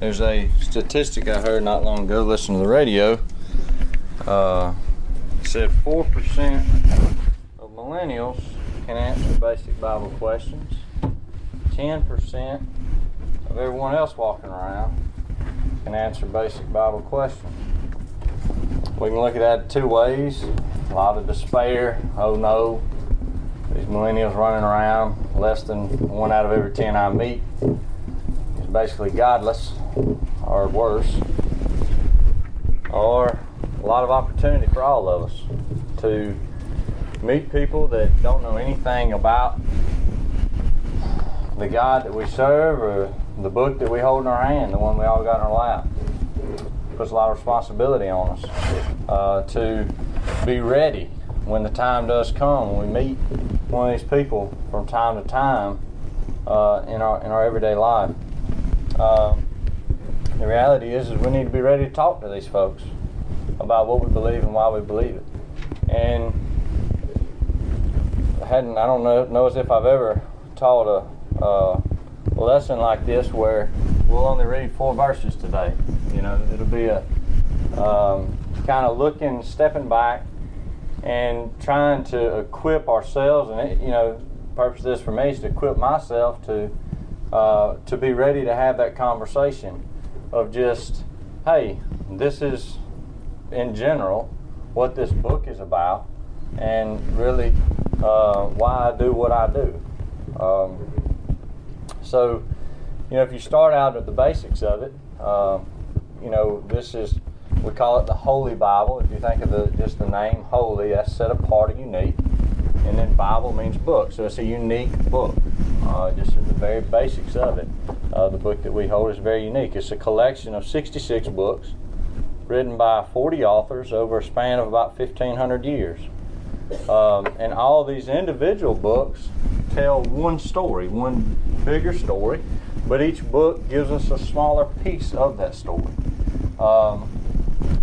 There's a statistic I heard not long ago, listening to the radio. Uh, said 4% of millennials can answer basic Bible questions. 10% of everyone else walking around can answer basic Bible questions. We can look at that two ways. A lot of despair. Oh no, these millennials running around. Less than one out of every 10 I meet basically godless or worse. Or a lot of opportunity for all of us to meet people that don't know anything about the God that we serve or the book that we hold in our hand, the one we all got in our lap. Puts a lot of responsibility on us uh, to be ready when the time does come. When we meet one of these people from time to time uh, in our in our everyday life. Uh, the reality is, is we need to be ready to talk to these folks about what we believe and why we believe it. And I hadn't I don't know know as if I've ever taught a uh, lesson like this where we'll only read four verses today. You know, it'll be a um, kind of looking, stepping back, and trying to equip ourselves. And it, you know, purpose of this for me is to equip myself to uh, to be ready to have that conversation of just, hey, this is in general what this book is about, and really uh, why I do what I do. Um, so, you know, if you start out at the basics of it, uh, you know, this is we call it the Holy Bible. If you think of the just the name Holy, that's set apart and unique. And then Bible means book, so it's a unique book. Uh, just in the very basics of it, uh, the book that we hold is very unique. It's a collection of 66 books written by 40 authors over a span of about 1,500 years. Um, and all these individual books tell one story, one bigger story, but each book gives us a smaller piece of that story. Um,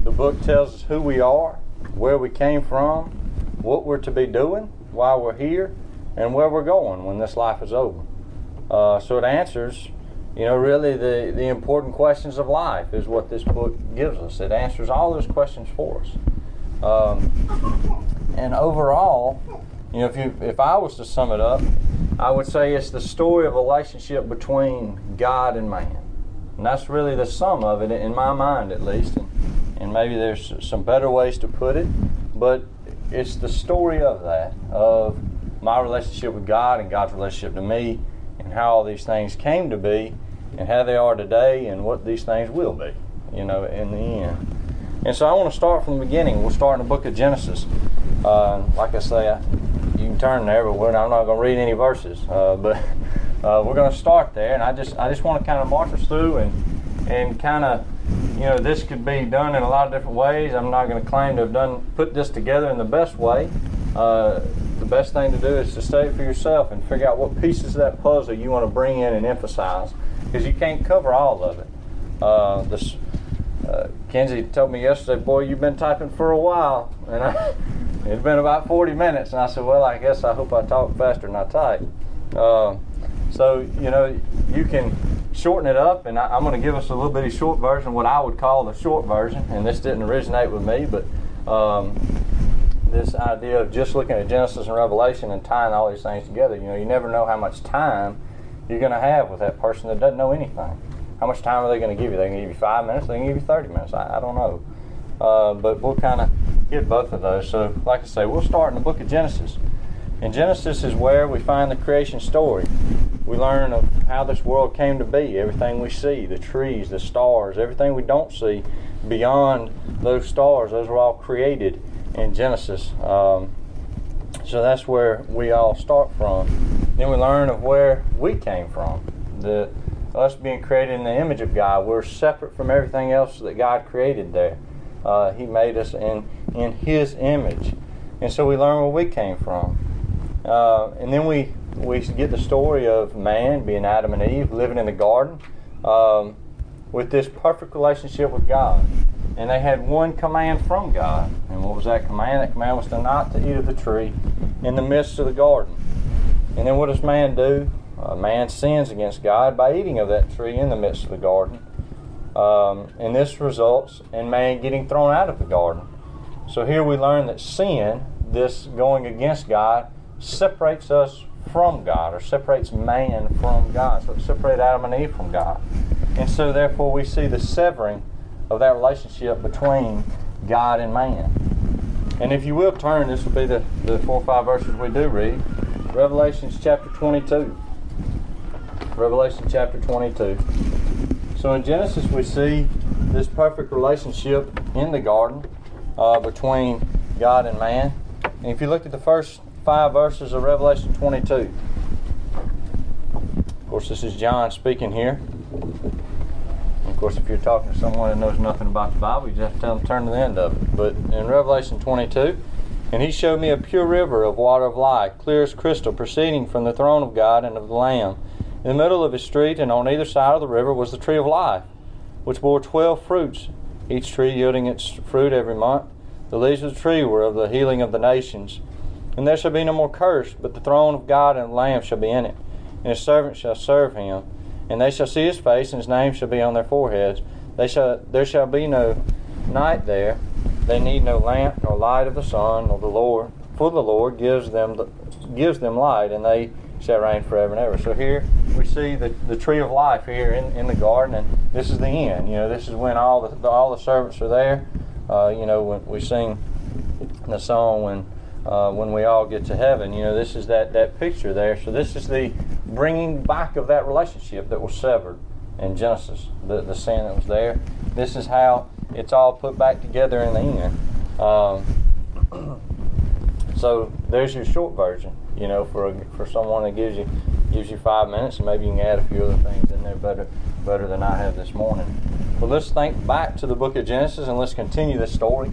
the book tells us who we are, where we came from, what we're to be doing, why we're here, and where we're going when this life is over. Uh, so it answers, you know, really the, the important questions of life is what this book gives us. It answers all those questions for us. Um, and overall, you know, if you if I was to sum it up, I would say it's the story of a relationship between God and man. And that's really the sum of it, in my mind at least. And, and maybe there's some better ways to put it, but it's the story of that, of my relationship with God and God's relationship to me, and how all these things came to be, and how they are today, and what these things will be, you know, in the end. And so I want to start from the beginning. We'll start in the book of Genesis. Uh, like I say, I, you can turn there, but I'm not going to read any verses. Uh, but uh, we're going to start there, and I just I just want to kind of march us through and and kind of you know this could be done in a lot of different ways. I'm not going to claim to have done put this together in the best way. Uh, the best thing to do is to study for yourself and figure out what pieces of that puzzle you want to bring in and emphasize, because you can't cover all of it. Uh, this, uh, Kenzie told me yesterday, boy, you've been typing for a while, and I, it's been about 40 minutes, and I said, well, I guess I hope I talk faster than I type. Uh, so, you know, you can shorten it up, and I, am going to give us a little bitty short version, what I would call the short version, and this didn't originate with me, but um, this idea of just looking at Genesis and Revelation and tying all these things together, you know, you never know how much time you're going to have with that person that doesn't know anything. How much time are they going to give you? They can give you five minutes, They can give you 30 minutes. I, I don't know. Uh, but we'll kind of get both of those. So, like I say, we'll start in the book of Genesis. And Genesis is where we find the creation story. We learn of how this world came to be, everything we see, the trees, the stars, everything we don't see beyond those stars, those were all created in Genesis. Um, so that's where we all start from. Then we learn of where we came from. The us being created in the image of God, we're separate from everything else that God created there. Uh, he made us in in His image, and so we learn where we came from. Uh, and then we we get the story of man being Adam and Eve living in the garden um, with this perfect relationship with God. And they had one command from God. And what was that command? That command was to not to eat of the tree in the midst of the garden. And then what does man do? Uh, man sins against God by eating of that tree in the midst of the garden. Um, and this results in man getting thrown out of the garden. So here we learn that sin, this going against God, separates us from God or separates man from God. So it separated Adam and Eve from God. And so therefore we see the severing of that relationship between God and man. And if you will turn, this will be the, the four or five verses we do read. Revelations chapter 22. Revelation chapter 22. So in Genesis, we see this perfect relationship in the garden uh, between God and man. And if you look at the first five verses of Revelation 22, of course, this is John speaking here. Of course, if you're talking to someone that knows nothing about the Bible, you just have to tell them to turn to the end of it. But in Revelation 22, and he showed me a pure river of water of life, clear as crystal, proceeding from the throne of God and of the Lamb. In the middle of his street and on either side of the river was the tree of life, which bore twelve fruits, each tree yielding its fruit every month. The leaves of the tree were of the healing of the nations. And there shall be no more curse, but the throne of God and the Lamb shall be in it, and his servants shall serve him. And they shall see his face, and his name shall be on their foreheads. They shall there shall be no night there. They need no lamp nor light of the sun, nor the Lord, for the Lord gives them the, gives them light, and they shall reign forever and ever. So here we see the, the tree of life here in, in the garden, and this is the end. You know, this is when all the, all the servants are there. Uh, you know, when we sing the song when uh, when we all get to heaven. You know, this is that that picture there. So this is the bringing back of that relationship that was severed in Genesis, the, the sin that was there. This is how it's all put back together in the end. Um, so there's your short version, you know, for a, for someone that gives you gives you five minutes, and maybe you can add a few other things in there better better than I have this morning. But let's think back to the book of Genesis and let's continue this story.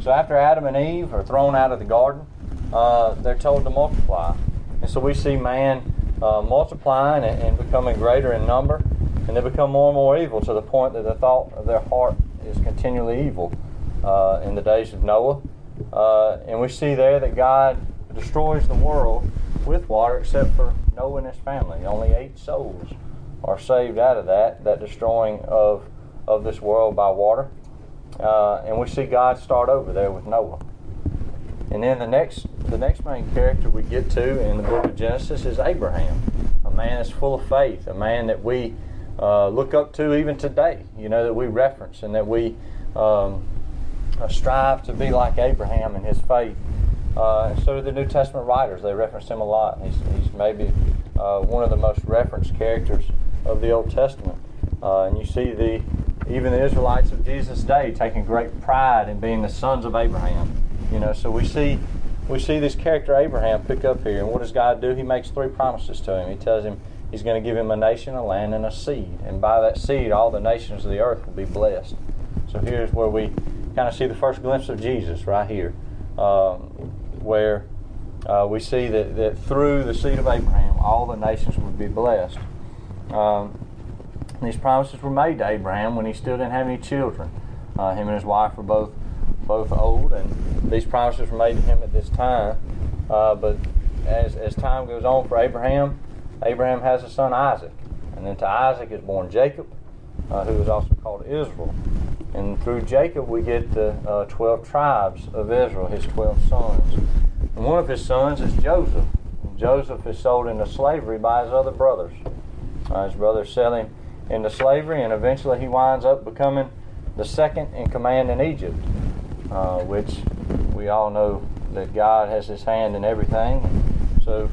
So after Adam and Eve are thrown out of the garden, uh, they're told to multiply, and so we see man uh, multiplying and, and, becoming greater in number, and they become more and more evil to the point that the thought of their heart is continually evil. Uh, in the days of Noah, uh, and we see there that God destroys the world with water, except for Noah and his family. Only eight souls are saved out of that that destroying of of this world by water. Uh, and we see God start over there with Noah. And then the next the next main character we get to in the book of Genesis is Abraham, a man that's full of faith, a man that we uh, look up to even today. You know that we reference and that we um, uh, strive to be like Abraham in his faith. Uh, so do the New Testament writers. They reference him a lot. He's, he's maybe uh, one of the most referenced characters of the Old Testament. Uh, and you see the even the Israelites of Jesus' day taking great pride in being the sons of Abraham. You know, so we see we see this character Abraham pick up here, and what does God do? He makes three promises to him. He tells him He's going to give him a nation, a land, and a seed, and by that seed, all the nations of the earth will be blessed. So here's where we kind of see the first glimpse of Jesus right here, um, where uh, we see that, that through the seed of Abraham, all the nations would be blessed. Um, these promises were made to Abraham when he still didn't have any children. Uh, him and his wife were both both old, and these promises were made to him at this time. Uh, but as, as time goes on for Abraham, Abraham has a son Isaac, and then to Isaac is born Jacob, uh, who is also called Israel. And through Jacob, we get the uh, 12 tribes of Israel, his 12 sons. And one of his sons is Joseph. And Joseph is sold into slavery by his other brothers. Uh, his brothers sell him into slavery, and eventually he winds up becoming the second in command in Egypt, uh, which we all know that God has his hand in everything. So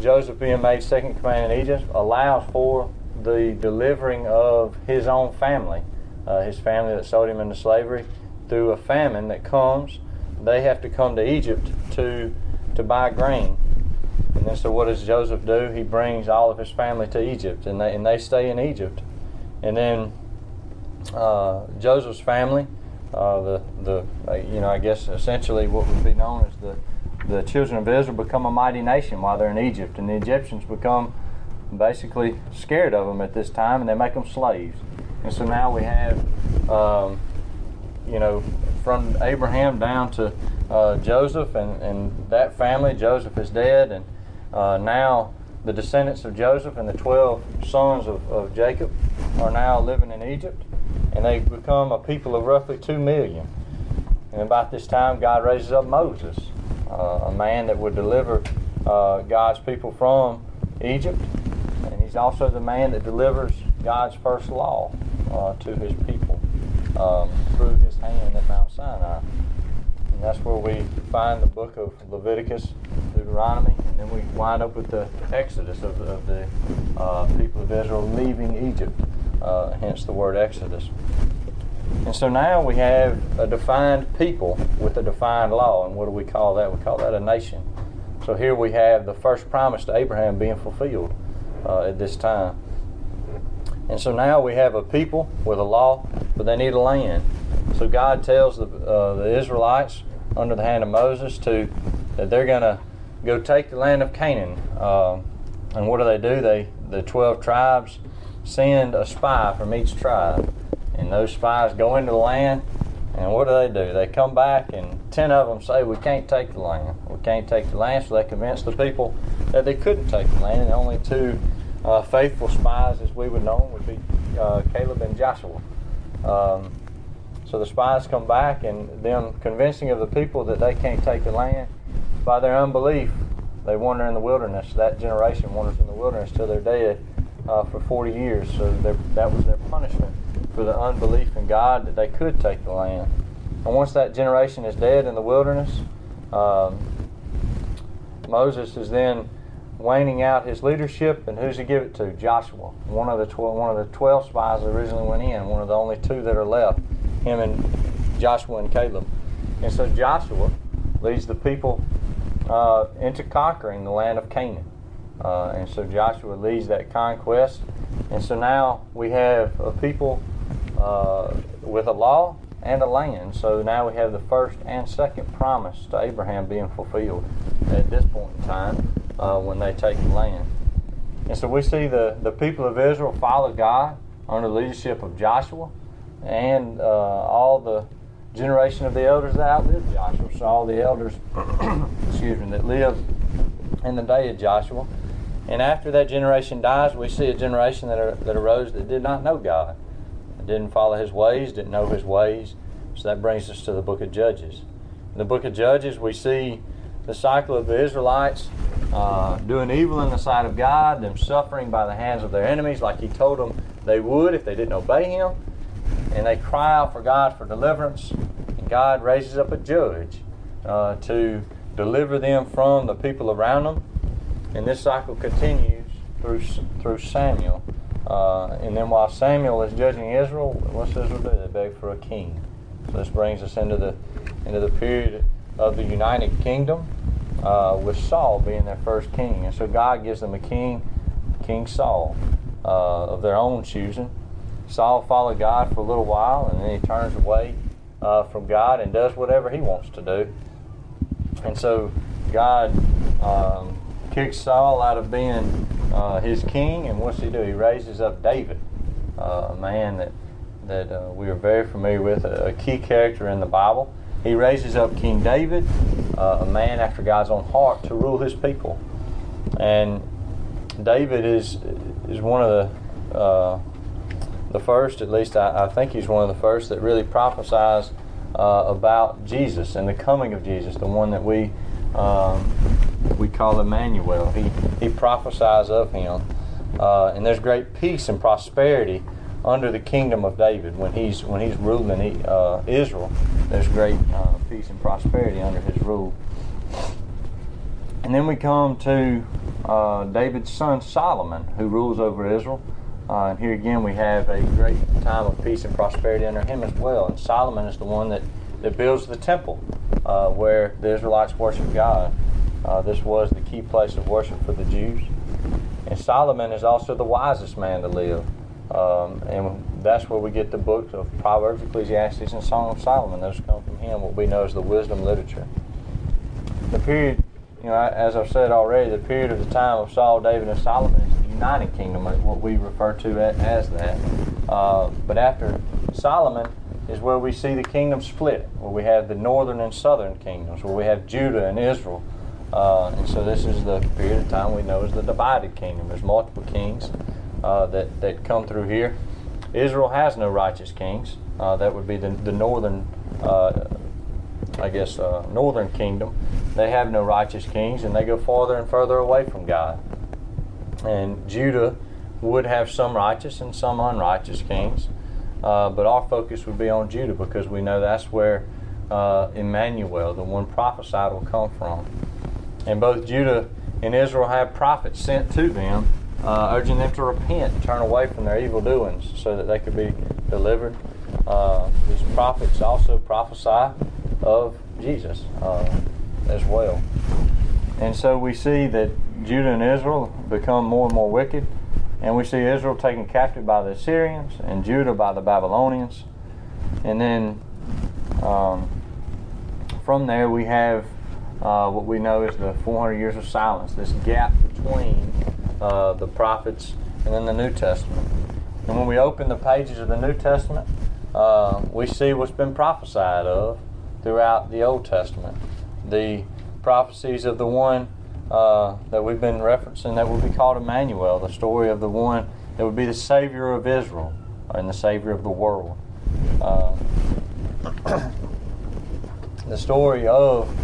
Joseph being made second command in Egypt allows for the delivering of his own family uh, his family that sold him into slavery through a famine that comes. They have to come to Egypt to to buy grain. And then so what does Joseph do? He brings all of his family to Egypt, and they and they stay in Egypt. And then uh, Joseph's family, uh, the the uh, you know I guess essentially what would be known as the the children of Israel become a mighty nation while they're in Egypt, and the Egyptians become basically scared of them at this time, and they make them slaves. And so now we have, um, you know, from Abraham down to uh, Joseph and, and that family. Joseph is dead, and uh, now the descendants of Joseph and the 12 sons of, of Jacob are now living in Egypt. And they become a people of roughly 2 million. And about this time, God raises up Moses, uh, a man that would deliver uh, God's people from Egypt. And he's also the man that delivers God's first law uh, to his people um, through his hand at Mount Sinai. And that's where we find the book of Leviticus, Deuteronomy, and then we wind up with the Exodus of, of the uh, people of Israel leaving Egypt, uh, hence the word Exodus. And so now we have a defined people with a defined law. And what do we call that? We call that a nation. So here we have the first promise to Abraham being fulfilled uh, at this time. And so now we have a people with a law, but they need a land. So God tells the, uh, the Israelites under the hand of Moses to that they're going to go take the land of Canaan. Uh, and what do they do? They the twelve tribes send a spy from each tribe, and those spies go into the land. And what do they do? They come back, and ten of them say, "We can't take the land. We can't take the land." So they convince the people that they couldn't take the land, and only two uh, faithful spies, as we would know would be uh, Caleb and Joshua. Um, so the spies come back, and them convincing of the people that they can't take the land by their unbelief, they wander in the wilderness. That generation wanders in the wilderness till they're dead uh, for 40 years. So that was their punishment for the unbelief in God that they could take the land. And once that generation is dead in the wilderness, um, Moses is then waning out his leadership, and who's he give it to? Joshua, one of the one of the twelve spies that originally went in, one of the only two that are left, him and Joshua and Caleb. And so Joshua leads the people uh, into conquering the land of Canaan. Uh, and so Joshua leads that conquest. And so now we have a people uh, with a law and a land. So now we have the first and second promise to Abraham being fulfilled at this point in time uh, when they take the land. And so we see the, the people of Israel follow God under the leadership of Joshua and uh, all the generation of the elders that outlived Joshua. So all the elders, excuse me, that lived in the day of Joshua. And after that generation dies, we see a generation that, are, that arose that did not know God, didn't follow His ways, didn't know His ways. So that brings us to the book of Judges. In the book of Judges, we see the cycle of the Israelites uh, doing evil in the sight of God, them suffering by the hands of their enemies, like He told them they would if they didn't obey Him. And they cry out for God for deliverance, and God raises up a judge uh, to deliver them from the people around them. And this cycle continues through through Samuel. Uh, and then while Samuel is judging Israel, what's Israel do? They beg for a king. So this brings us into the into the period of the United Kingdom uh, with Saul being their first king. And so God gives them a king, King Saul, uh, of their own choosing. Saul followed God for a little while, and then he turns away uh, from God and does whatever he wants to do. And so God um, kicks Saul out of being uh, his king, and what's he do? He raises up David, uh, a man that that uh, we are very familiar with, a, a key character in the Bible. He raises up King David, uh, a man after God's own heart, to rule his people. And David is is one of the uh, the first, at least I, I, think he's one of the first that really prophesies uh, about Jesus and the coming of Jesus, the one that we um, we call Emmanuel. He he prophesies of him, uh, and there's great peace and prosperity under the kingdom of David when he's when he's ruling uh, Israel. There's great uh, peace and prosperity under his rule. And then we come to uh, David's son Solomon, who rules over Israel. Uh, and here again, we have a great time of peace and prosperity under him as well. And Solomon is the one that, that builds the temple uh, where the Israelites worship God. Uh, this was the key place of worship for the Jews. And Solomon is also the wisest man to live. Um, and that's where we get the books of Proverbs, Ecclesiastes, and Song of Solomon. Those come from him, what we know as the wisdom literature. The period, you know, as I've said already, the period of the time of Saul, David, and Solomon is the United Kingdom, what we refer to as that. Uh, but after Solomon is where we see the kingdom split, where we have the northern and southern kingdoms, where we have Judah and Israel. Uh, and so this is the period of time we know as the divided kingdom. There's multiple kings uh, that, that come through here. Israel has no righteous kings. Uh, that would be the, the northern, uh, I guess, uh, northern kingdom. They have no righteous kings, and they go farther and further away from God. And Judah would have some righteous and some unrighteous kings, uh, but our focus would be on Judah because we know that's where Emmanuel, the one prophesied, will come from. And both Judah and Israel have prophets sent to them, uh, urging them to repent turn away from their evil doings so that they could be delivered. Uh, these prophets also prophesy of Jesus uh, as well. And so we see that Judah and Israel become more and more wicked. And we see Israel taken captive by the Assyrians and Judah by the Babylonians. And then um, from there we have uh, what we know is the 400 years of silence, this gap between uh, the prophets and then the New Testament. And when we open the pages of the New Testament, uh, we see what's been prophesied of throughout the Old Testament. The prophecies of the one uh, that we've been referencing that will be called Emmanuel, the story of the one that would be the Savior of Israel and the Savior of the world. Uh, the story of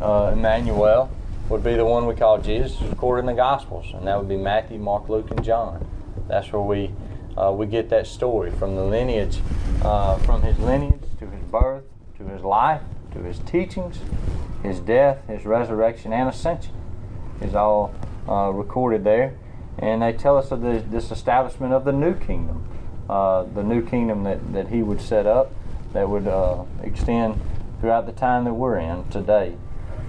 uh, Emmanuel would be the one we call Jesus, recorded in the Gospels, and that would be Matthew, Mark, Luke, and John. That's where we uh, we get that story from the lineage, uh, from his lineage to his birth, to his life, to his teachings, his death, his resurrection, and ascension is all uh, recorded there. And they tell us of the, this establishment of the new kingdom, uh, the new kingdom that, that he would set up that would uh, extend throughout the time that we're in today.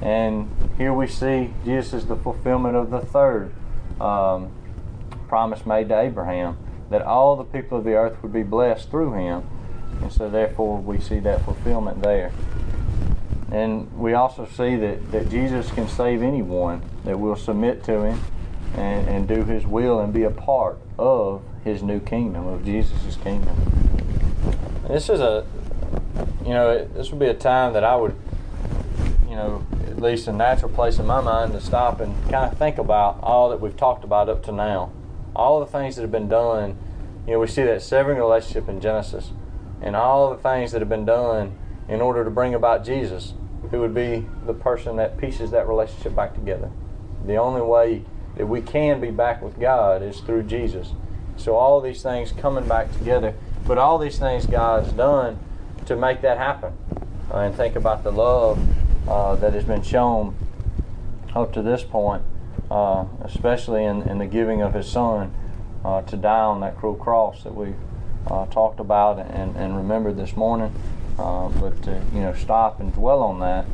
And here we see Jesus is the fulfillment of the third um, promise made to Abraham that all the people of the earth would be blessed through him. And so, therefore, we see that fulfillment there. And we also see that, that Jesus can save anyone that will submit to him and, and do his will and be a part of his new kingdom, of Jesus' kingdom. This is a, you know, this would be a time that I would, you know, at least a natural place in my mind to stop and kind of think about all that we've talked about up to now. All the things that have been done, you know, we see that severing relationship in Genesis and all the things that have been done in order to bring about Jesus, who would be the person that pieces that relationship back together. The only way that we can be back with God is through Jesus. So all these things coming back together, but all these things God's done to make that happen. And think about the love uh, that has been shown up to this point, uh, especially in, in the giving of His Son uh, to die on that cruel cross that we uh, talked about and, and remembered this morning. Uh, but to you know stop and dwell on that,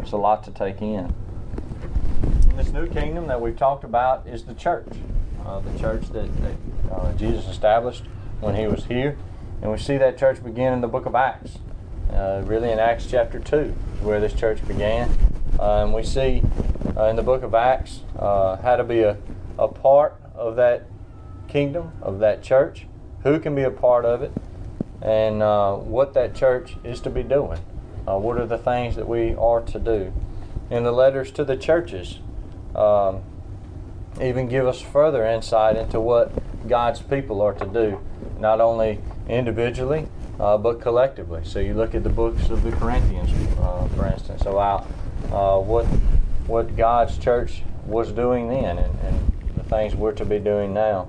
it's a lot to take in. And this new kingdom that we've talked about is the church, the church that, that Jesus established when He was here. And we see that church begin in the book of Acts, uh, really in Acts chapter 2, where this church began. Uh, and we see uh, in the book of Acts uh, how to be a, a part of that kingdom, of that church, who can be a part of it, and uh, what that church is to be doing. What are the things that we are to do? In the letters to the churches, um, even give us further insight into what God's people are to do, not only individually, uh, but collectively. So you look at the books of the Corinthians, uh, for instance, about uh, what what God's church was doing then, and, and, the things we're to be doing now.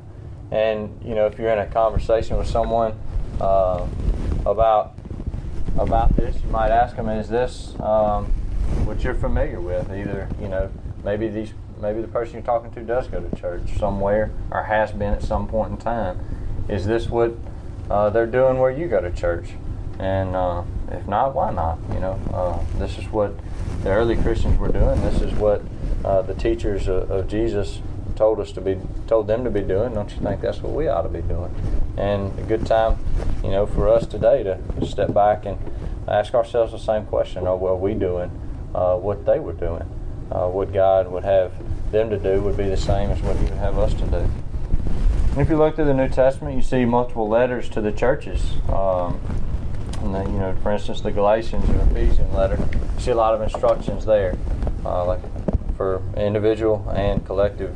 And you know, if you're in a conversation with someone uh, about about this, you might ask them, "Is this um, what you're familiar with?" Either you know, maybe these maybe the person you're talking to does go to church somewhere or has been at some point in time. Is this what uh, they're doing where you go to church. And uh, if not, why not? You know, uh, this is what the early Christians were doing. This is what uh, the teachers of, of, Jesus told us to be, told them to be doing. Don't you think that's what we ought to be doing? And a good time, you know, for us today to step back and ask ourselves the same question: Are well, we doing uh, what they were doing? Uh, what God would have them to do would be the same as what He would have us to do. If you look through the New Testament, you see multiple letters to the churches. Um, and you know, for instance, the Galatians and Ephesian letter, you see a lot of instructions there, uh, like for individual and collective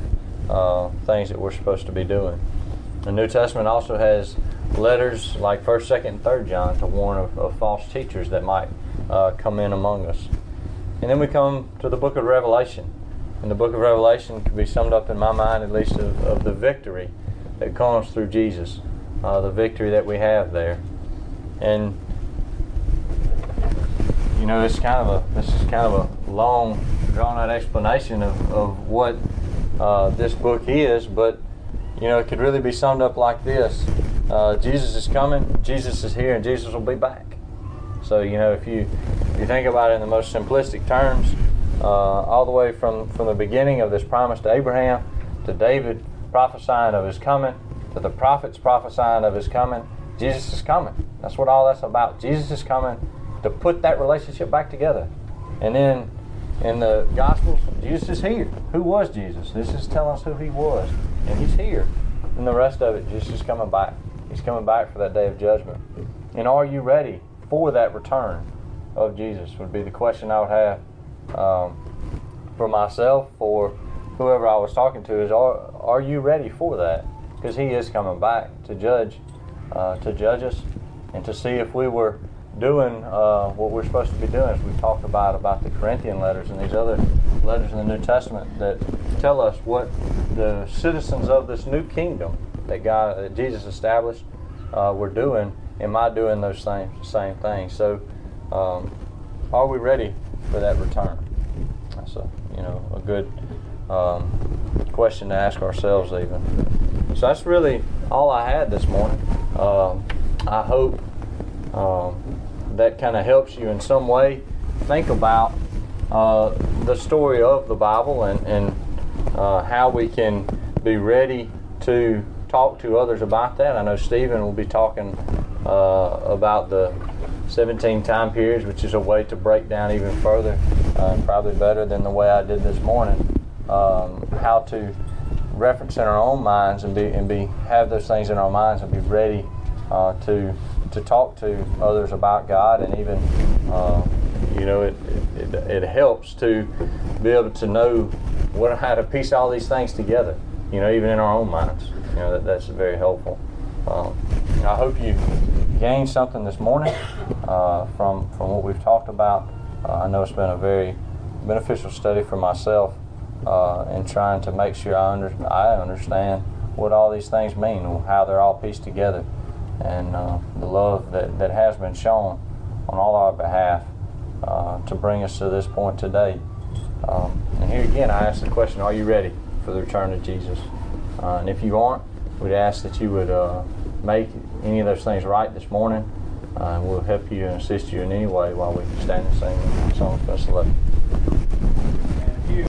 uh, things that we're supposed to be doing. The New Testament also has letters like 1st, 2nd, and 3rd John to warn of, of false teachers that might uh, come in among us. And then we come to the book of Revelation. And the book of Revelation can be summed up in my mind, at least, of, of the victory that comes through Jesus, uh, the victory that we have there. And you know, it's kind of a this is kind of a long, drawn out explanation of, of what uh, this book is, but you know, it could really be summed up like this: uh, Jesus is coming, Jesus is here, and Jesus will be back. So you know, if you if you think about it in the most simplistic terms, uh, all the way from from the beginning of this promise to Abraham, to David prophesying of his coming, to the prophets prophesying of his coming, Jesus is coming. That's what all that's about. Jesus is coming to put that relationship back together. And then in the Gospels, Jesus is here. Who was Jesus? This is telling us who he was. And he's here. And the rest of it, Jesus is coming back. He's coming back for that day of judgment. And are you ready for that return of Jesus? Would be the question I would have um, for myself, for whoever I was talking to, is are, are you ready for that? Because he is coming back to judge, uh, to judge us, and to see if we were doing uh, what we're supposed to be doing, as we talked about about the Corinthian letters and these other letters in the New Testament that tell us what the citizens of this new kingdom that God, that Jesus established, uh, were doing. Am I doing those same same things? So, um, are we ready for that return? That's a you know a good um, question to ask ourselves even. So that's really all I had this morning. Um, I hope um, that kind of helps you in some way think about uh, the story of the Bible and, and uh, how we can be ready to talk to others about that. I know Stephen will be talking uh, about the 17 time periods, which is a way to break down even further, uh, probably better than the way I did this morning, um, how to reference in our own minds and be and be have those things in our minds and be ready uh, to to talk to others about God, and even uh, you know it, it, it helps to be able to know what how to piece all these things together. You know, even in our own minds. You know that, that's very helpful. Um, I hope you gained something this morning uh, from from what we've talked about. Uh, I know it's been a very beneficial study for myself uh, in trying to make sure I, under, I understand what all these things mean, how they're all pieced together and uh, the love that, that has been shown on all our behalf uh, to bring us to this point today. Um, and here again, I ask the question Are you ready for the return of Jesus? Uh, and if you aren't, we'd ask that you would uh, make any of those things right this morning. Uh, and we'll help you and assist you in any way while we stand and sing songs of luck.